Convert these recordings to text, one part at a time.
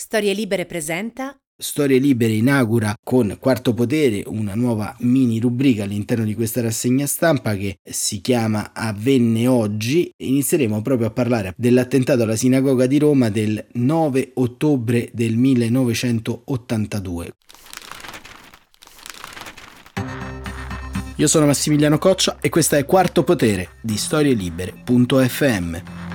Storie Libere presenta Storie Libere inaugura con Quarto Potere una nuova mini rubrica all'interno di questa rassegna stampa che si chiama Avvenne oggi. Inizieremo proprio a parlare dell'attentato alla sinagoga di Roma del 9 ottobre del 1982. Io sono Massimiliano Coccia e questo è Quarto Potere di storielibere.fm.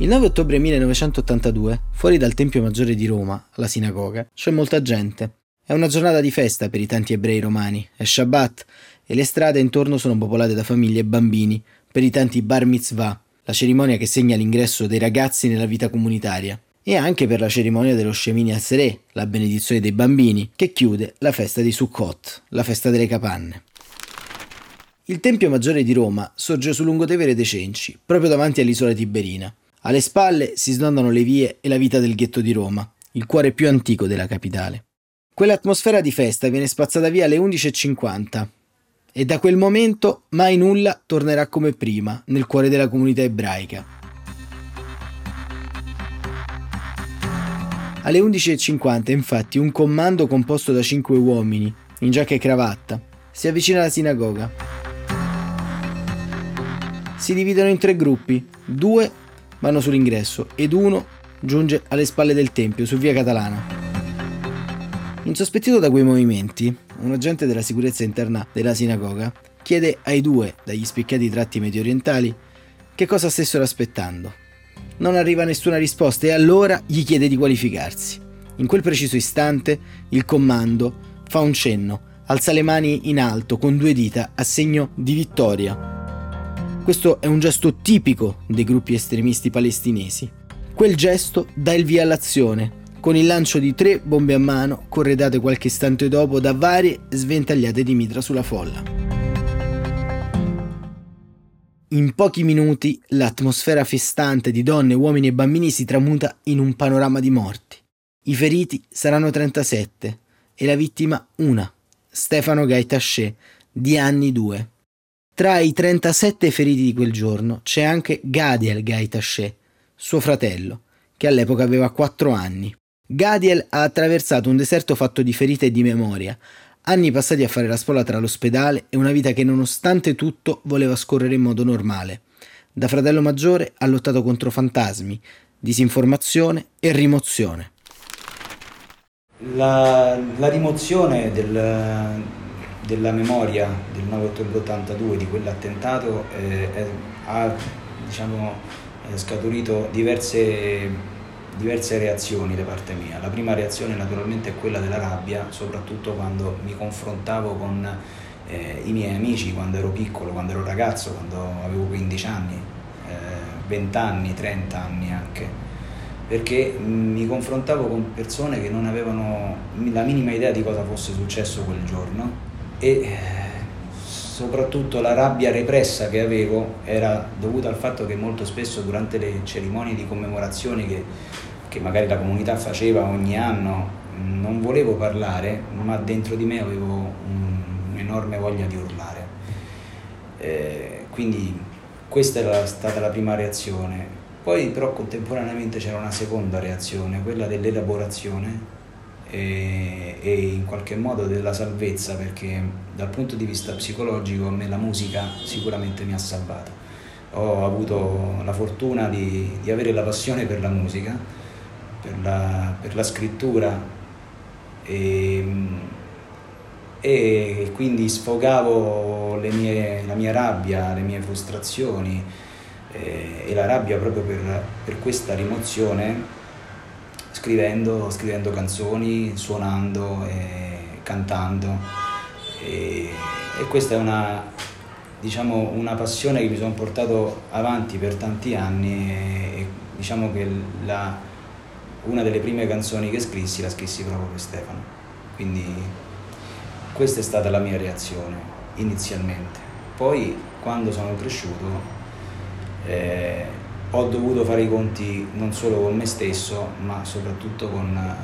Il 9 ottobre 1982, fuori dal Tempio Maggiore di Roma, la sinagoga, c'è molta gente. È una giornata di festa per i tanti ebrei romani, è Shabbat e le strade intorno sono popolate da famiglie e bambini per i tanti bar mitzvah, la cerimonia che segna l'ingresso dei ragazzi nella vita comunitaria, e anche per la cerimonia dello Shemini Atzereh, la benedizione dei bambini, che chiude la festa di Sukkot, la festa delle capanne. Il Tempio Maggiore di Roma sorge sul lungotevere dei Cenci, proprio davanti all'isola Tiberina. Alle spalle si snodano le vie e la vita del ghetto di Roma, il cuore più antico della capitale. Quell'atmosfera di festa viene spazzata via alle 11.50 e da quel momento mai nulla tornerà come prima nel cuore della comunità ebraica. Alle 11.50 infatti un comando composto da cinque uomini, in giacca e cravatta, si avvicina alla sinagoga. Si dividono in tre gruppi, due vanno sull'ingresso ed uno giunge alle spalle del tempio su via Catalana. Insospettito da quei movimenti, un agente della sicurezza interna della sinagoga chiede ai due, dagli spiccati tratti medio orientali, che cosa stessero aspettando. Non arriva nessuna risposta e allora gli chiede di qualificarsi. In quel preciso istante il comando fa un cenno, alza le mani in alto con due dita a segno di vittoria questo è un gesto tipico dei gruppi estremisti palestinesi. Quel gesto dà il via all'azione, con il lancio di tre bombe a mano corredate qualche istante dopo da varie sventagliate di mitra sulla folla. In pochi minuti l'atmosfera festante di donne, uomini e bambini si tramuta in un panorama di morti. I feriti saranno 37 e la vittima una, Stefano Gaitaché, di anni 2. Tra i 37 feriti di quel giorno c'è anche Gadiel Gaitaché, suo fratello, che all'epoca aveva 4 anni. Gadiel ha attraversato un deserto fatto di ferite e di memoria, anni passati a fare la spola tra l'ospedale e una vita che nonostante tutto voleva scorrere in modo normale. Da fratello maggiore ha lottato contro fantasmi, disinformazione e rimozione. La, la rimozione del, della memoria del 9 ottobre 82 di quell'attentato eh, è, ha diciamo, scaturito diverse, diverse reazioni da parte mia. La prima reazione naturalmente è quella della rabbia, soprattutto quando mi confrontavo con eh, i miei amici quando ero piccolo, quando ero ragazzo, quando avevo 15 anni, eh, 20 anni, 30 anni anche perché mi confrontavo con persone che non avevano la minima idea di cosa fosse successo quel giorno e soprattutto la rabbia repressa che avevo era dovuta al fatto che molto spesso durante le cerimonie di commemorazione che, che magari la comunità faceva ogni anno non volevo parlare, ma dentro di me avevo un'enorme voglia di urlare. Eh, quindi questa era stata la prima reazione. Poi però contemporaneamente c'era una seconda reazione, quella dell'elaborazione e, e, in qualche modo della salvezza perché dal punto di vista psicologico a me la musica sicuramente mi ha salvato. Ho avuto la fortuna di, di avere la passione per la musica, per la, per la scrittura e, e, quindi sfogavo mie, la mia rabbia, le mie frustrazioni e, e la rabbia proprio per, per questa rimozione scrivendo, scrivendo canzoni, suonando e cantando. E, e questa è una, diciamo, una passione che mi sono portato avanti per tanti anni e, e diciamo che la, una delle prime canzoni che scrissi la scrissi proprio per Stefano. Quindi questa è stata la mia reazione inizialmente. Poi quando sono cresciuto eh, ho dovuto fare i conti non solo con me stesso, ma soprattutto con,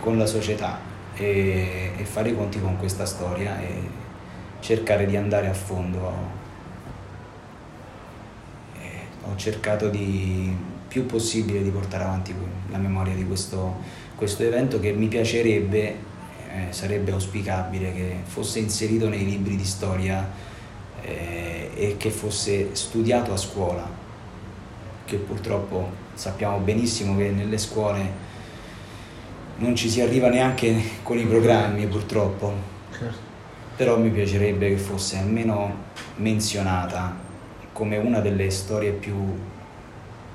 con la società e, e, fare i conti con questa storia e cercare di andare a fondo. E ho cercato di più possibile di portare avanti la memoria di questo, questo evento che mi piacerebbe, eh, sarebbe auspicabile che fosse inserito nei libri di storia eh, e che fosse studiato a scuola, che purtroppo sappiamo benissimo che nelle scuole non ci si arriva neanche con i programmi purtroppo, certo. però mi piacerebbe che fosse almeno menzionata come una delle storie più,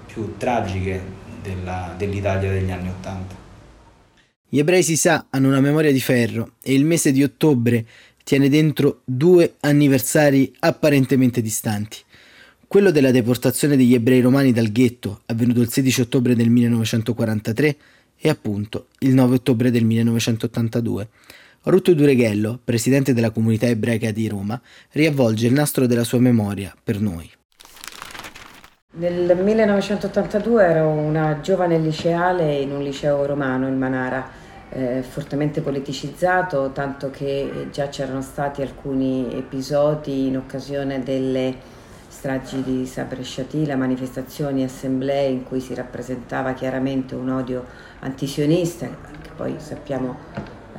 più tragiche della, dell'Italia degli anni Ottanta. Gli ebrei si sa hanno una memoria di ferro e il mese di ottobre tiene dentro due anniversari apparentemente distanti. Quello della deportazione degli ebrei romani dal ghetto, avvenuto il 16 ottobre del 1943, e appunto il 9 ottobre del 1982. Ruth Dureghello, presidente della comunità ebraica di Roma, riavvolge il nastro della sua memoria per noi. Nel 1982 ero una giovane liceale in un liceo romano, il Manara, eh, fortemente politicizzato, tanto che già c'erano stati alcuni episodi in occasione delle stragi di Sabre Shatila, manifestazioni, assemblee in cui si rappresentava chiaramente un odio antisionista, che poi sappiamo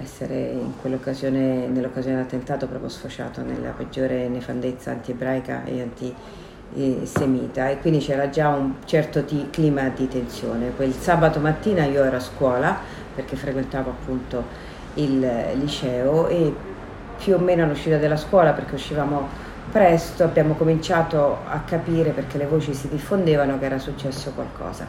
essere in quell'occasione, nell'occasione dell'attentato proprio sfociato nella peggiore nefandezza anti-ebraica e antisemita e quindi c'era già un certo t- clima di tensione. Quel sabato mattina io ero a scuola perché frequentavo appunto il liceo e più o meno all'uscita della scuola perché uscivamo presto abbiamo cominciato a capire perché le voci si diffondevano che era successo qualcosa.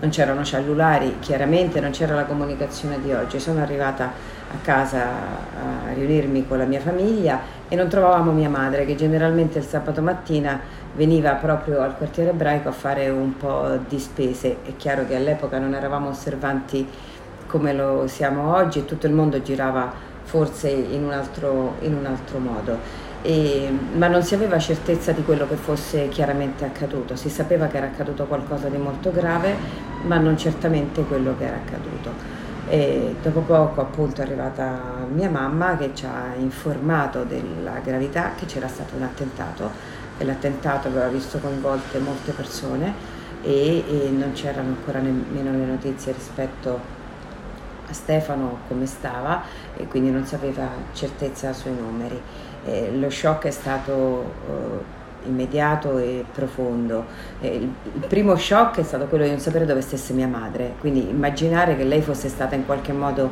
Non c'erano cellulari, chiaramente non c'era la comunicazione di oggi. Sono arrivata a casa a riunirmi con la mia famiglia e non trovavamo mia madre che generalmente il sabato mattina veniva proprio al quartiere ebraico a fare un po' di spese. È chiaro che all'epoca non eravamo osservanti come lo siamo oggi e tutto il mondo girava forse in un altro, in un altro modo e, ma non si aveva certezza di quello che fosse chiaramente accaduto, si sapeva che era accaduto qualcosa di molto grave, ma non certamente quello che era accaduto. E dopo poco appunto è arrivata mia mamma che ci ha informato della gravità che c'era stato un attentato e l'attentato aveva visto coinvolte molte persone e, e non c'erano ancora nemmeno le notizie rispetto a Stefano come stava e quindi non si aveva certezza sui numeri eh, lo shock è stato eh, immediato e profondo. Eh, il, il, primo shock è stato quello di non sapere dove stesse mia madre, quindi immaginare che lei fosse stata in qualche modo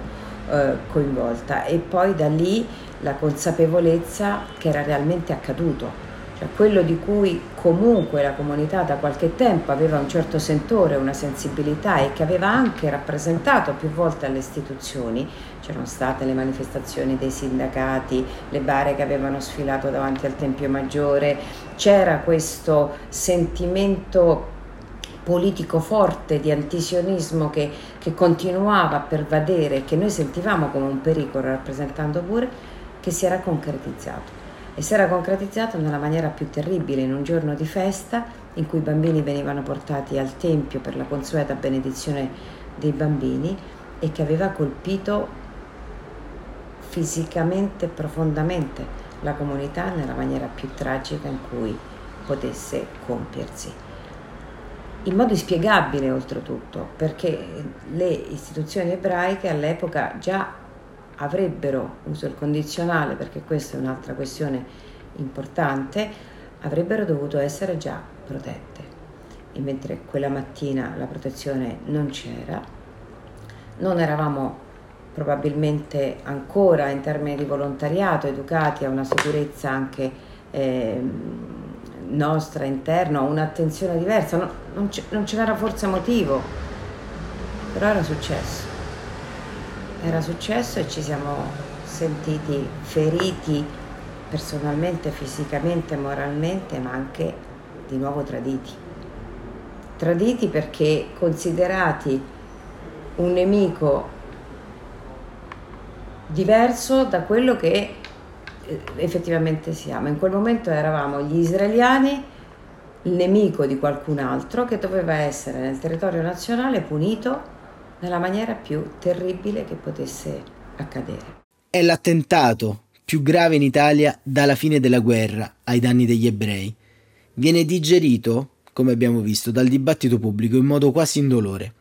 eh, coinvolta e poi da lì la consapevolezza che era realmente accaduto cioè quello di cui comunque la comunità da qualche tempo aveva un certo sentore, una sensibilità e che aveva anche rappresentato più volte alle istituzioni, c'erano state le manifestazioni dei sindacati, le bare che avevano sfilato davanti al Tempio Maggiore, c'era questo sentimento politico forte di antisionismo che, che continuava a pervadere, che noi sentivamo come un pericolo rappresentando pure, che si era concretizzato. E si era concretizzato nella maniera più terribile in un giorno di festa in cui i bambini venivano portati al Tempio per la consueta benedizione dei bambini e che aveva colpito fisicamente profondamente la comunità nella maniera più tragica in cui potesse compiersi. In modo inspiegabile oltretutto, perché le istituzioni ebraiche all'epoca già avrebbero, uso il condizionale perché questa è un'altra questione importante, avrebbero dovuto essere già protette. E mentre quella mattina la protezione non c'era, non eravamo probabilmente ancora in termini di volontariato educati a una sicurezza anche eh, nostra interna, un'attenzione diversa, no, non, non ce n'era forse motivo, però era successo era successo e ci siamo sentiti feriti personalmente, fisicamente, moralmente, ma anche di nuovo traditi. Traditi perché considerati un nemico diverso da quello che eh, effettivamente siamo. In quel momento eravamo gli israeliani, il nemico di qualcun altro che doveva essere nel territorio nazionale punito nella maniera più terribile che potesse accadere. È l'attentato più grave in Italia dalla fine della guerra ai danni degli ebrei. Viene digerito come abbiamo visto, dal dibattito pubblico in modo quasi indolore.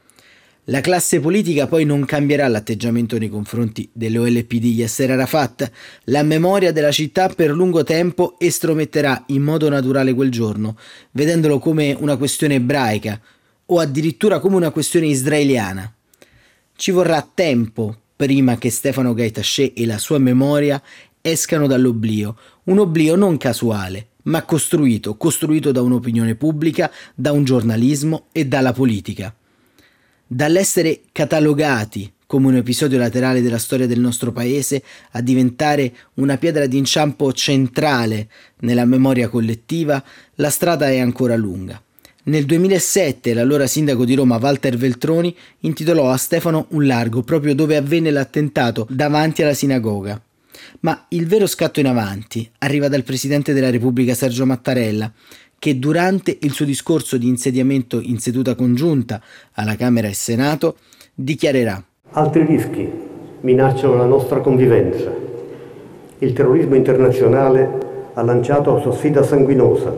La classe politica poi non cambierà l'atteggiamento nei confronti dell'OLP di Yasser Arafat. La memoria della città per lungo tempo estrometterà in modo naturale quel giorno, vedendolo come una questione ebraica o addirittura come una questione israeliana. Ci vorrà tempo prima che Stefano Gaitaché e la sua memoria escano dall'oblio, un oblio non casuale, ma costruito, costruito da un'opinione pubblica, da un giornalismo e dalla politica dall'essere catalogati come un episodio laterale della storia del nostro paese a diventare una pietra d'inciampo centrale nella memoria collettiva, la strada è ancora lunga. Nel 2007 l'allora sindaco di Roma Walter Veltroni intitolò a Stefano un largo proprio dove avvenne l'attentato davanti alla sinagoga. Ma il vero scatto in avanti arriva dal presidente della Repubblica Sergio Mattarella, che durante il suo discorso di insediamento in seduta congiunta alla Camera e Senato dichiarerà Altri rischi minacciano la nostra convivenza. Il terrorismo internazionale ha lanciato la sua sfida sanguinosa,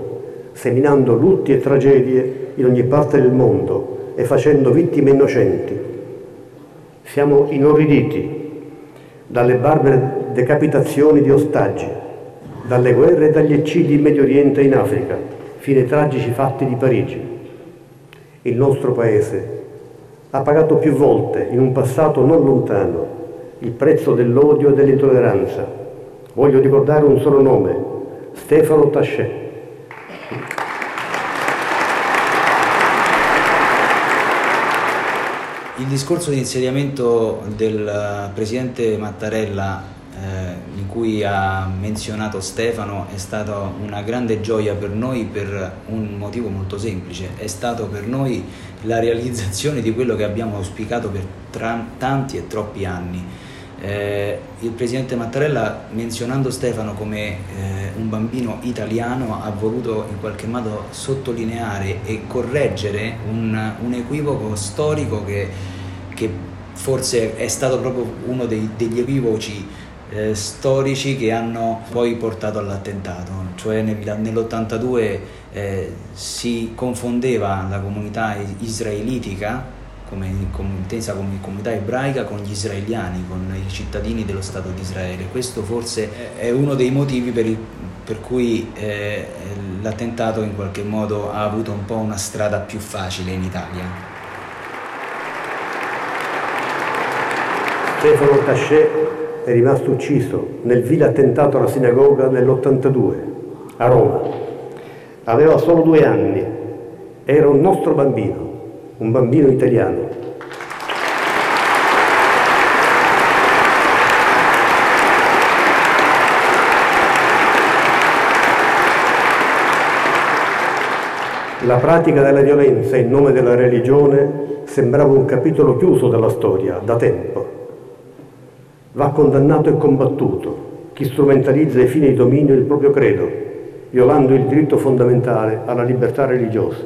seminando lutti e tragedie in ogni parte del mondo e facendo vittime innocenti. Siamo inorriditi dalle barbare decapitazioni di ostaggi, dalle guerre e dagli eccidi in Medio Oriente e in Africa fino ai tragici fatti di Parigi. Il nostro Paese ha pagato più volte, in un passato non lontano, il prezzo dell'odio e dell'intolleranza. Voglio ricordare un solo nome, Stefano Tascè. Il discorso di insediamento del presidente Mattarella eh, in cui ha menzionato Stefano è stata una grande gioia per noi per un motivo molto semplice, è stato per noi la realizzazione di quello che abbiamo auspicato per tra- tanti e troppi anni. Eh, il presidente Mattarella, menzionando Stefano come eh, un bambino italiano, ha voluto in qualche modo sottolineare e correggere un, un equivoco storico che, che, forse è stato proprio uno dei, degli equivoci eh, storici che hanno poi portato all'attentato, cioè nel, nell'82 eh, si confondeva la comunità israelitica come, intesa come comunità ebraica con gli israeliani, con i cittadini dello Stato di Israele. Questo forse è uno dei motivi per, il, per cui eh, l'attentato in qualche modo ha avuto un po' una strada più facile in Italia. Stefano Tascè è rimasto ucciso nel vile attentato alla sinagoga nell'82 a Roma. Aveva solo due anni, era un nostro bambino, un bambino italiano. La pratica della violenza in nome della religione sembrava un capitolo chiuso della storia da tempo va condannato e combattuto chi strumentalizza ai fini di dominio il proprio credo, violando il diritto fondamentale alla libertà religiosa.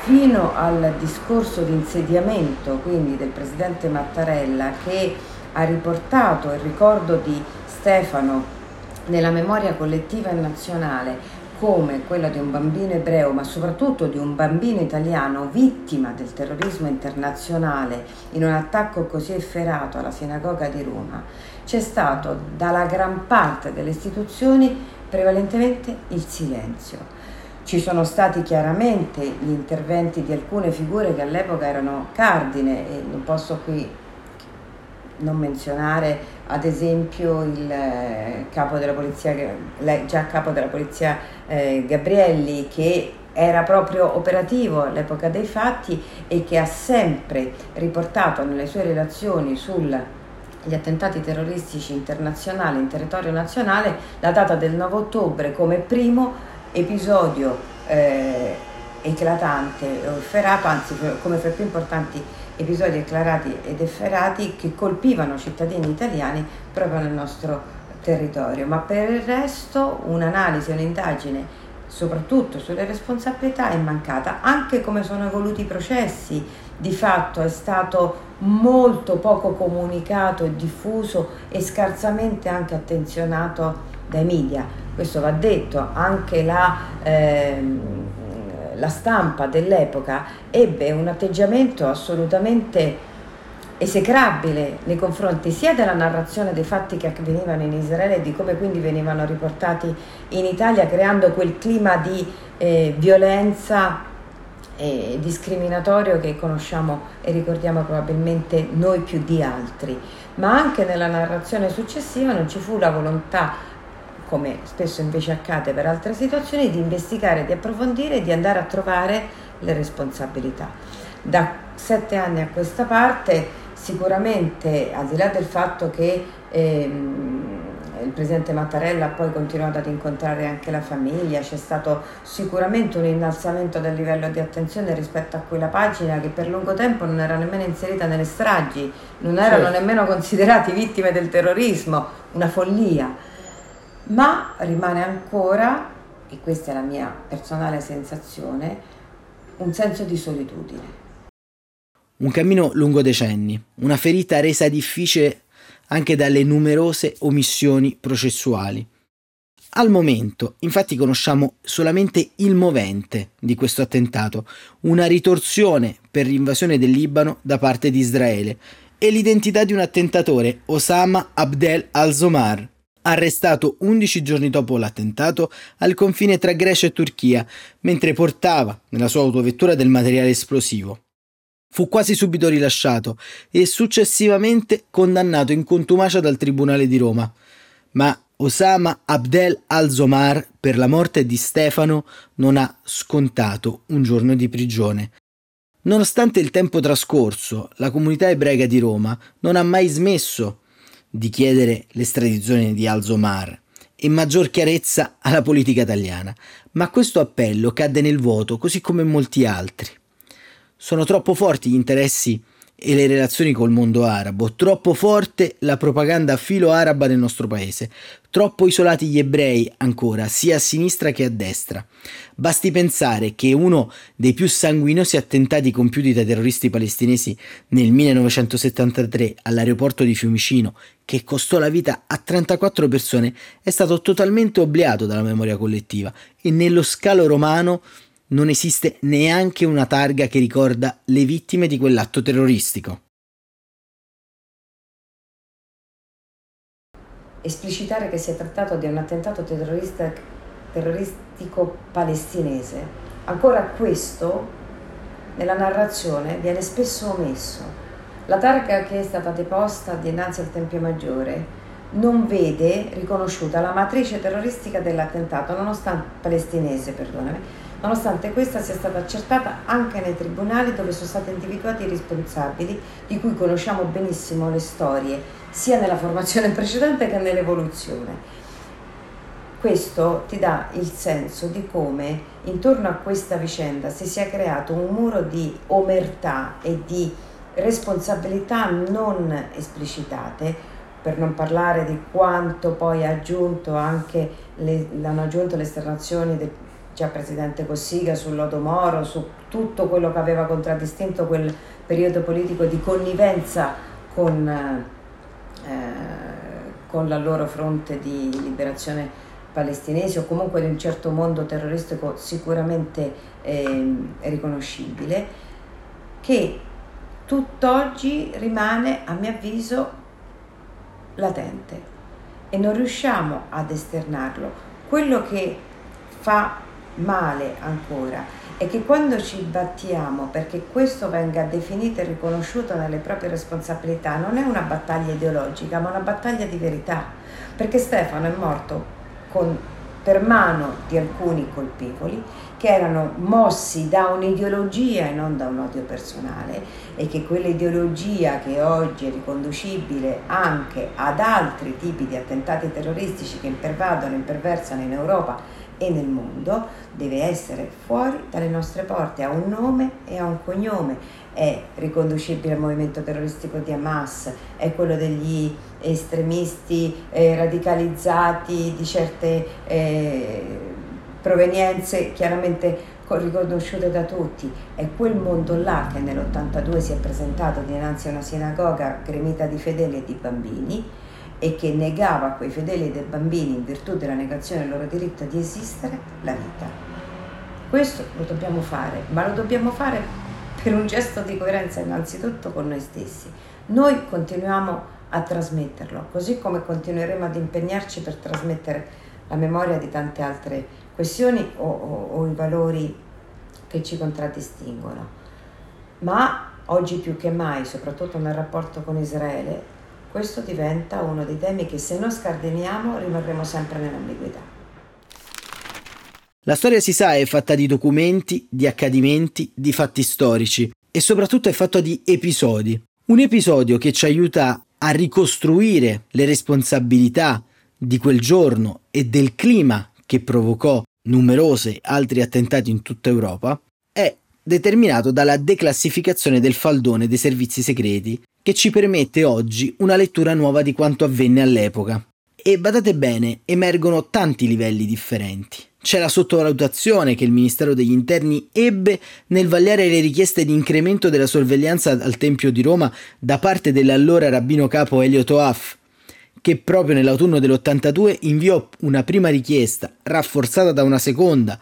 Fino al discorso di insediamento quindi del presidente Mattarella che ha riportato il ricordo di Stefano nella memoria collettiva e nazionale come quella di un bambino ebreo, ma soprattutto di un bambino italiano vittima del terrorismo internazionale in un attacco così efferato alla sinagoga di Roma, c'è stato dalla gran parte delle istituzioni prevalentemente il silenzio. Ci sono stati chiaramente gli interventi di alcune figure che all'epoca erano cardine e non posso qui non menzionare ad esempio il eh, capo della polizia, già capo della polizia eh, Gabrielli che era proprio operativo all'epoca dei fatti e che ha sempre riportato nelle sue relazioni sugli attentati terroristici internazionali in territorio nazionale la data del 9 ottobre come primo episodio eh, eclatante o efferato, anzi come fra i più importanti episodi acclarati ed efferati che colpivano cittadini italiani proprio nel nostro territorio, ma per il resto un'analisi, un'indagine soprattutto sulle responsabilità è mancata, anche come sono evoluti i processi, di fatto è stato molto poco comunicato e diffuso e scarsamente anche attenzionato dai media. Questo va detto, anche la, eh, la stampa dell'epoca ebbe un atteggiamento assolutamente esecrabile nei confronti sia della narrazione dei fatti che avvenivano in Israele e di come quindi venivano riportati in Italia, creando quel clima di eh, violenza e discriminatorio che conosciamo e ricordiamo probabilmente noi più di altri, ma anche nella narrazione successiva non ci fu la volontà come spesso invece accade per altre situazioni, di investigare, di approfondire e di andare a trovare le responsabilità. Da sette anni a questa parte Sicuramente, al di là del fatto che ehm, il presidente Mattarella ha poi continuato ad incontrare anche la famiglia, c'è stato sicuramente un innalzamento del livello di attenzione rispetto a quella pagina che per lungo tempo non era nemmeno inserita nelle stragi, non erano certo. nemmeno considerati vittime del terrorismo, una follia. Ma rimane ancora, e questa è la mia personale sensazione, un senso di solitudine un cammino lungo decenni, una ferita resa difficile anche dalle numerose omissioni processuali. Al momento, infatti, conosciamo solamente il movente di questo attentato, una ritorsione per l'invasione del Libano da parte di Israele e l'identità di un attentatore, Osama Abdel al-Zomar, arrestato 11 giorni dopo l'attentato al confine tra Grecia e Turchia, mentre portava nella sua autovettura del materiale esplosivo. Fu quasi subito rilasciato e successivamente condannato in contumacia dal Tribunale di Roma. Ma Osama Abdel al-Zomar per la morte di Stefano non ha scontato un giorno di prigione. Nonostante il tempo trascorso, la comunità ebraica di Roma non ha mai smesso di chiedere l'estradizione di al-Zomar e maggior chiarezza alla politica italiana, ma questo appello cadde nel vuoto così come molti altri. Sono troppo forti gli interessi e le relazioni col mondo arabo, troppo forte la propaganda filo-araba nel nostro paese, troppo isolati gli ebrei ancora, sia a sinistra che a destra. Basti pensare che uno dei più sanguinosi attentati compiuti dai terroristi palestinesi nel 1973 all'aeroporto di Fiumicino, che costò la vita a 34 persone, è stato totalmente obliato dalla memoria collettiva. E nello scalo romano non esiste neanche una targa che ricorda le vittime di quell'atto terroristico. Esplicitare che si è trattato di un attentato terroristico palestinese, ancora questo nella narrazione viene spesso omesso. La targa che è stata deposta dinanzi al Tempio Maggiore non vede riconosciuta la matrice terroristica dell'attentato, nonostante palestinese, perdonami, nonostante questa sia stata accertata anche nei tribunali dove sono stati individuati i responsabili, di cui conosciamo benissimo le storie, sia nella formazione precedente che nell'evoluzione. Questo ti dà il senso di come intorno a questa vicenda si sia creato un muro di omertà e di responsabilità non esplicitate, per non parlare di quanto poi ha aggiunto anche le, hanno aggiunto le esternazioni del già presidente Cossiga sul Lodo Moro, su tutto quello che aveva contraddistinto quel periodo politico di connivenza con, eh, con la loro fronte di liberazione palestinese o comunque di un certo mondo terroristico sicuramente eh, riconoscibile, che tutt'oggi rimane, a mio avviso, latente e non riusciamo ad esternarlo. Quello che fa male ancora è che quando ci battiamo perché questo venga definito e riconosciuto nelle proprie responsabilità non è una battaglia ideologica ma una battaglia di verità. Perché Stefano è morto con, per mano di alcuni colpevoli che erano mossi da un'ideologia e non da un odio personale e che quell'ideologia che oggi è riconducibile anche ad altri tipi di attentati terroristici che impervadono e imperversano in Europa e nel mondo deve essere fuori dalle nostre porte, ha un nome e ha un cognome, è riconducibile al movimento terroristico di Hamas, è quello degli estremisti eh, radicalizzati di certe eh, provenienze chiaramente riconosciute da tutti, è quel mondo là che nell'82 si è presentato dinanzi a una sinagoga gremita di fedeli e di bambini e che negava a quei fedeli dei bambini, in virtù della negazione del loro diritto di esistere, la vita. Questo lo dobbiamo fare, ma lo dobbiamo fare per un gesto di coerenza innanzitutto con noi stessi. Noi continuiamo a trasmetterlo, così come continueremo ad impegnarci per trasmettere la memoria di tante altre questioni o, o, o i valori che ci contraddistinguono. Ma oggi più che mai, soprattutto nel rapporto con Israele, questo diventa uno dei temi che se non scardiniamo rimarremo sempre nell'ambiguità. La storia si sa è fatta di documenti, di accadimenti, di fatti storici e soprattutto è fatta di episodi. Un episodio che ci aiuta a ricostruire le responsabilità di quel giorno e del clima che provocò numerosi altri attentati in tutta Europa è determinato dalla declassificazione del faldone dei servizi segreti che ci permette oggi una lettura nuova di quanto avvenne all'epoca. E badate bene, emergono tanti livelli differenti. C'è la sottovalutazione che il Ministero degli Interni ebbe nel vagliare le richieste di incremento della sorveglianza al Tempio di Roma da parte dell'allora rabbino capo Elio Toaf, che proprio nell'autunno dell'82 inviò una prima richiesta, rafforzata da una seconda,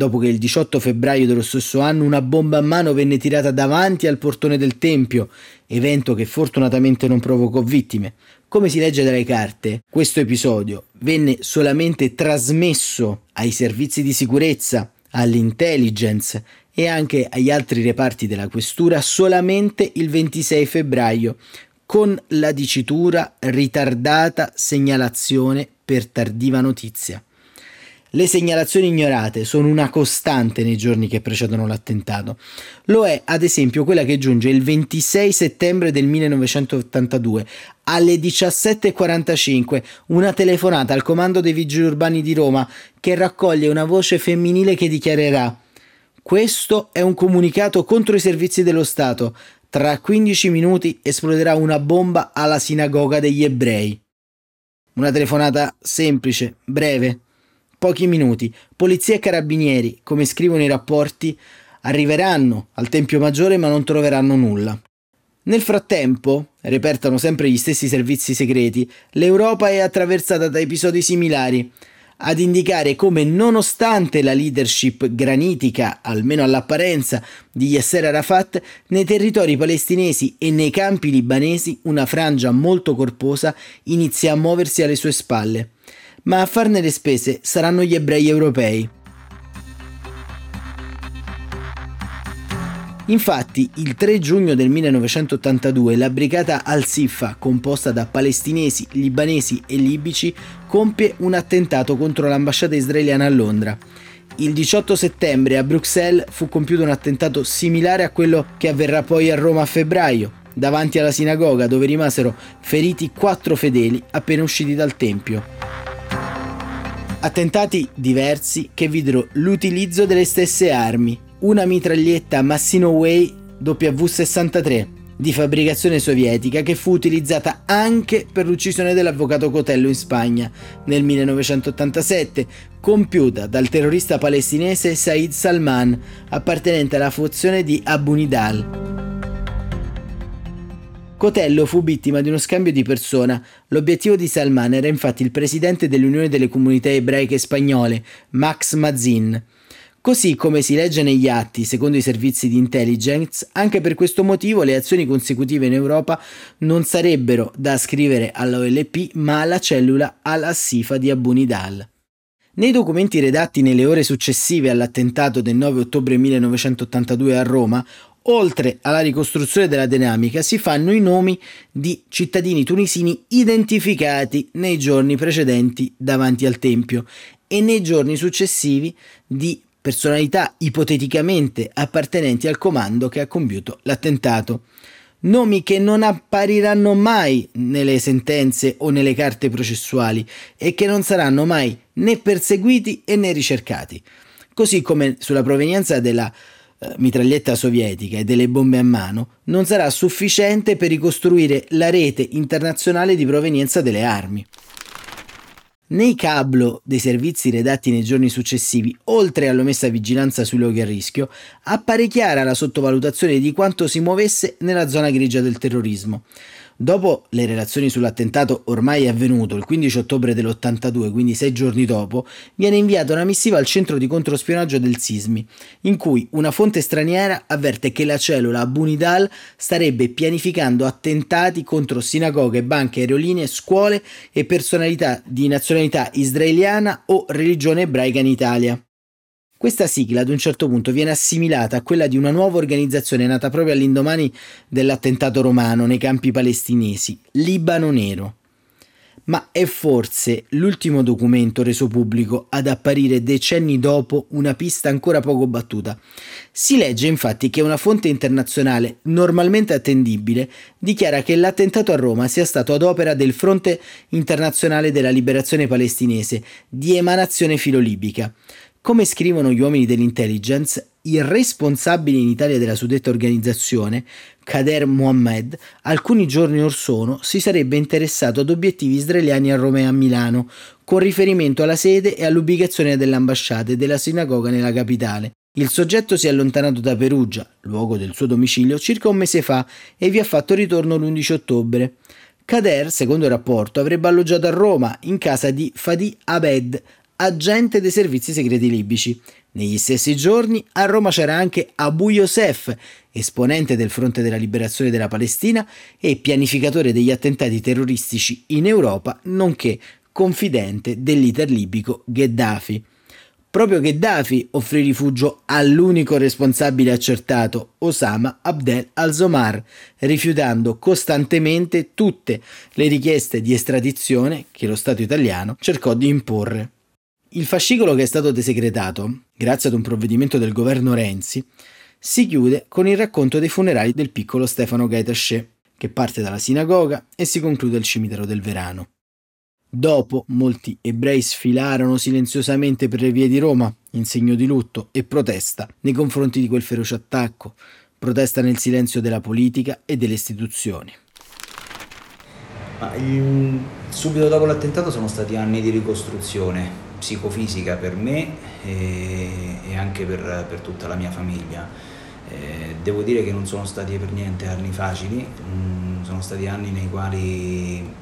dopo che il 18 febbraio dello stesso anno una bomba a mano venne tirata davanti al portone del Tempio, evento che fortunatamente non provocò vittime. Come si legge dalle carte, questo episodio venne solamente trasmesso ai servizi di sicurezza, all'intelligence e anche agli altri reparti della questura solamente il 26 febbraio, con la dicitura ritardata segnalazione per tardiva notizia. Le segnalazioni ignorate sono una costante nei giorni che precedono l'attentato. Lo è, ad esempio, quella che giunge il 26 settembre del 1982 alle 17.45, una telefonata al comando dei vigili urbani di Roma che raccoglie una voce femminile che dichiarerà questo è un comunicato contro i servizi dello Stato. Tra 15 minuti esploderà una bomba alla sinagoga degli ebrei. Una telefonata semplice, breve, pochi minuti, polizia e carabinieri, come scrivono i rapporti, arriveranno al Tempio Maggiore ma non troveranno nulla. Nel frattempo, repertano sempre gli stessi servizi segreti, l'Europa è attraversata da episodi similari, ad indicare come nonostante la leadership granitica, almeno all'apparenza, di Yasser Arafat, nei territori palestinesi e nei campi libanesi una frangia molto corposa inizia a muoversi alle sue spalle ma a farne le spese saranno gli ebrei europei. Infatti, il 3 giugno del 1982 la brigata Al-Siffa, composta da palestinesi, libanesi e libici, compie un attentato contro l'ambasciata israeliana a Londra. Il 18 settembre a Bruxelles fu compiuto un attentato similare a quello che avverrà poi a Roma a febbraio, davanti alla sinagoga dove rimasero feriti quattro fedeli appena usciti dal Tempio. Attentati diversi che videro l'utilizzo delle stesse armi, una mitraglietta Massino Way W63 di fabbricazione sovietica che fu utilizzata anche per l'uccisione dell'avvocato Cotello in Spagna nel 1987, compiuta dal terrorista palestinese Said Salman, appartenente alla fazione di Abu Nidal. Cotello fu vittima di uno scambio di persona. L'obiettivo di Salman era infatti il presidente dell'Unione delle Comunità Ebraiche Spagnole, Max Mazin. Così come si legge negli atti, secondo i servizi di intelligence, anche per questo motivo le azioni consecutive in Europa non sarebbero da ascrivere all'OLP ma alla cellula al-Assifa di Abu Nidal. Nei documenti redatti nelle ore successive all'attentato del 9 ottobre 1982 a Roma, Oltre alla ricostruzione della dinamica si fanno i nomi di cittadini tunisini identificati nei giorni precedenti davanti al Tempio e nei giorni successivi di personalità ipoteticamente appartenenti al comando che ha compiuto l'attentato. Nomi che non appariranno mai nelle sentenze o nelle carte processuali e che non saranno mai né perseguiti né ricercati. Così come sulla provenienza della mitraglietta sovietica e delle bombe a mano non sarà sufficiente per ricostruire la rete internazionale di provenienza delle armi. Nei cablo dei servizi redatti nei giorni successivi, oltre all'omessa vigilanza sui luoghi a rischio, appare chiara la sottovalutazione di quanto si muovesse nella zona grigia del terrorismo. Dopo le relazioni sull'attentato ormai avvenuto il 15 ottobre dell'82, quindi sei giorni dopo, viene inviata una missiva al centro di controspionaggio del Sismi, in cui una fonte straniera avverte che la cellula Abu Nidal starebbe pianificando attentati contro sinagoghe, banche, aerolinee, scuole e personalità di nazionalità israeliana o religione ebraica in Italia. Questa sigla ad un certo punto viene assimilata a quella di una nuova organizzazione nata proprio all'indomani dell'attentato romano nei campi palestinesi, Libano Nero. Ma è forse l'ultimo documento reso pubblico ad apparire decenni dopo una pista ancora poco battuta. Si legge infatti che una fonte internazionale normalmente attendibile dichiara che l'attentato a Roma sia stato ad opera del Fronte Internazionale della Liberazione Palestinese di emanazione filolibica. Come scrivono gli uomini dell'intelligence, il responsabile in Italia della suddetta organizzazione, Kader Mohammed, alcuni giorni or sono si sarebbe interessato ad obiettivi israeliani a Roma e a Milano, con riferimento alla sede e all'ubicazione dell'ambasciata e della sinagoga nella capitale. Il soggetto si è allontanato da Perugia, luogo del suo domicilio, circa un mese fa e vi ha fatto ritorno l'11 ottobre. Kader, secondo il rapporto, avrebbe alloggiato a Roma in casa di Fadi Abed, agente dei servizi segreti libici. Negli stessi giorni a Roma c'era anche Abu Yosef, esponente del Fronte della Liberazione della Palestina e pianificatore degli attentati terroristici in Europa, nonché confidente del leader libico Gheddafi. Proprio Gheddafi offrì rifugio all'unico responsabile accertato, Osama Abdel al-Zomar, rifiutando costantemente tutte le richieste di estradizione che lo Stato italiano cercò di imporre. Il fascicolo che è stato desecretato, grazie ad un provvedimento del governo Renzi, si chiude con il racconto dei funerali del piccolo Stefano Gaetasce, che parte dalla sinagoga e si conclude al cimitero del Verano. Dopo, molti ebrei sfilarono silenziosamente per le vie di Roma, in segno di lutto e protesta nei confronti di quel feroce attacco, protesta nel silenzio della politica e delle istituzioni. Ma, subito dopo l'attentato sono stati anni di ricostruzione, psicofisica per me e, e anche per, per, tutta la mia famiglia. Eh, devo dire che non sono stati per niente anni facili, mm, sono stati anni nei quali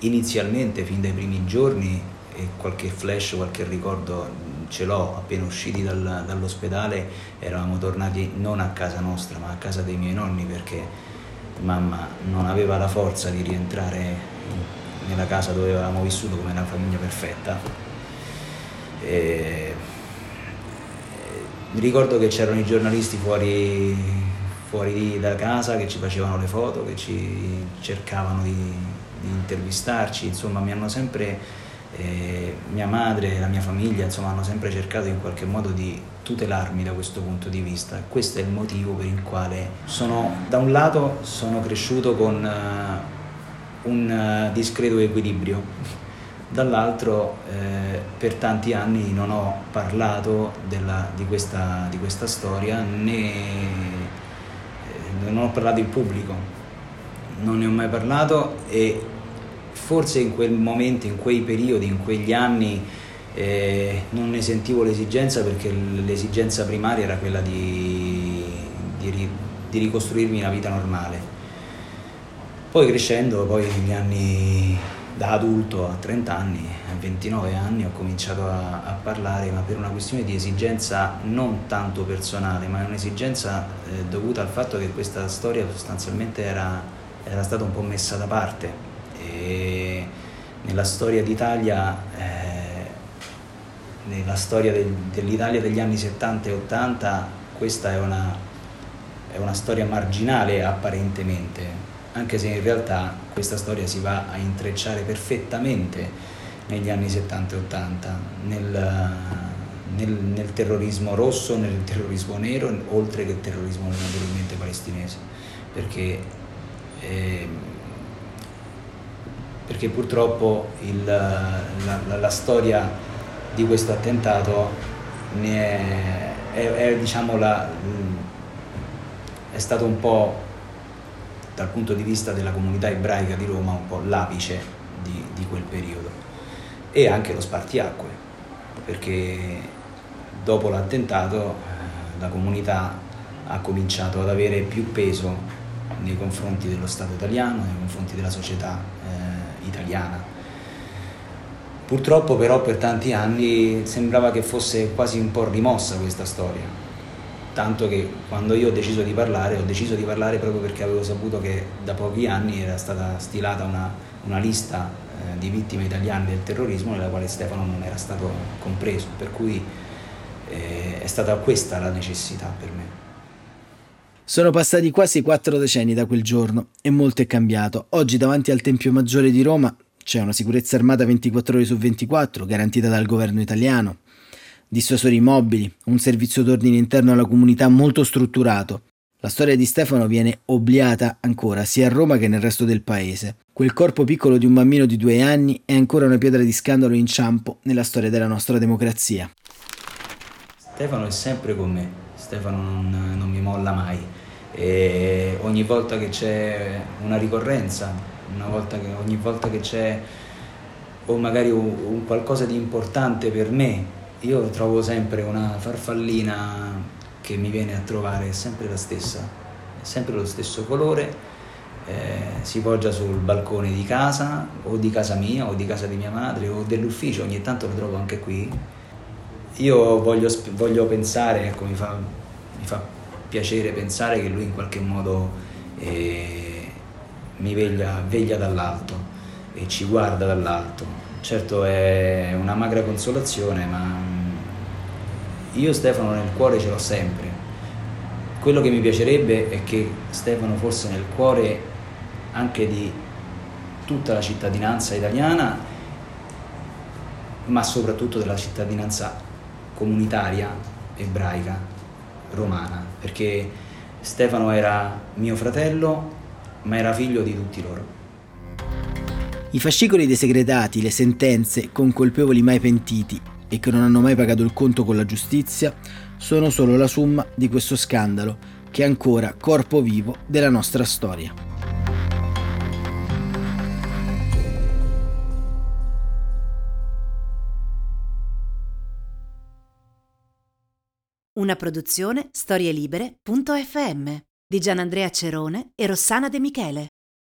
inizialmente, fin dai primi giorni, e qualche flash, qualche ricordo ce l'ho, appena usciti dal, dall'ospedale eravamo tornati non a casa nostra ma a casa dei miei nonni perché mamma non aveva la forza di rientrare nella casa dove avevamo vissuto come una famiglia perfetta e, mi ricordo che c'erano i giornalisti fuori, fuori da casa che ci facevano le foto, che ci cercavano di, di intervistarci, insomma mi hanno sempre, eh, mia madre e la mia famiglia insomma, hanno sempre cercato in qualche modo di tutelarmi da questo punto di vista. Questo è il motivo per il quale sono, da un lato sono cresciuto con uh, un uh, discreto equilibrio dall'altro eh, per tanti anni non ho parlato della, di, questa, di, questa, storia né eh, non ho parlato in pubblico, non ne ho mai parlato e forse in quel momento, in quei periodi, in quegli anni eh, non ne sentivo l'esigenza perché l'esigenza primaria era quella di, di, di ricostruirmi una vita normale. Poi crescendo, poi negli anni da adulto a 30 anni, a 29 anni ho cominciato a, a, parlare, ma per una questione di esigenza non tanto personale, ma un'esigenza eh, dovuta al fatto che questa storia sostanzialmente era, era, stata un po' messa da parte. E nella storia d'Italia, eh, nella storia del, dell'Italia degli anni 70 e 80, questa è una, è una storia marginale apparentemente, anche se in realtà questa storia si va a intrecciare perfettamente negli anni 70 e 80, nel, nel, nel terrorismo rosso, nel terrorismo nero, oltre che il terrorismo naturalmente palestinese, perché, eh, perché purtroppo il, la, la, la, storia di questo attentato è, è, è, diciamo la, è stato un po' dal punto di vista della comunità ebraica di Roma un po' l'apice di, di quel periodo e anche lo spartiacque perché dopo l'attentato eh, la comunità ha cominciato ad avere più peso nei confronti dello Stato italiano, nei confronti della società eh, italiana. Purtroppo però per tanti anni sembrava che fosse quasi un po' rimossa questa storia, tanto che quando io ho deciso di parlare, ho deciso di parlare proprio perché avevo saputo che da pochi anni era stata stilata una, una lista eh, di vittime italiane del terrorismo nella quale Stefano non era stato compreso, per cui eh, è stata questa la necessità per me. Sono passati quasi quattro decenni da quel giorno e molto è cambiato. Oggi davanti al Tempio Maggiore di Roma c'è una sicurezza armata 24 ore su 24 garantita dal governo italiano, dissuasori mobili, un servizio d'ordine interno alla comunità molto strutturato. La storia di Stefano viene obliata ancora sia a Roma che nel resto del paese. Quel corpo piccolo di un bambino di due anni è ancora una pietra di scandalo e inciampo nella storia della nostra democrazia. Stefano è sempre con me, Stefano non, non mi molla mai e ogni volta che c'è una ricorrenza, una volta che, ogni volta che c'è o magari un, un qualcosa di importante per me, io trovo sempre una farfallina che mi viene a trovare, sempre la stessa, sempre lo stesso colore, eh, si poggia sul balcone di casa o di casa mia o di casa di mia madre o dell'ufficio, ogni tanto lo trovo anche qui io voglio, voglio pensare, ecco, mi fa, mi fa, piacere pensare che lui in qualche modo eh, mi veglia, veglia dall'alto e ci guarda dall'alto. Certo è una magra consolazione, ma mm, io Stefano nel cuore ce l'ho sempre. Quello che mi piacerebbe è che Stefano fosse nel cuore anche di tutta la cittadinanza italiana, ma soprattutto della cittadinanza comunitaria ebraica romana, perché Stefano era mio fratello, ma era figlio di tutti loro. I fascicoli dei segretati, le sentenze con colpevoli mai pentiti e che non hanno mai pagato il conto con la giustizia sono solo la somma di questo scandalo che è ancora corpo vivo della nostra storia. Una produzione storielibere.fm di Gianandrea Cerone e Rossana De Michele.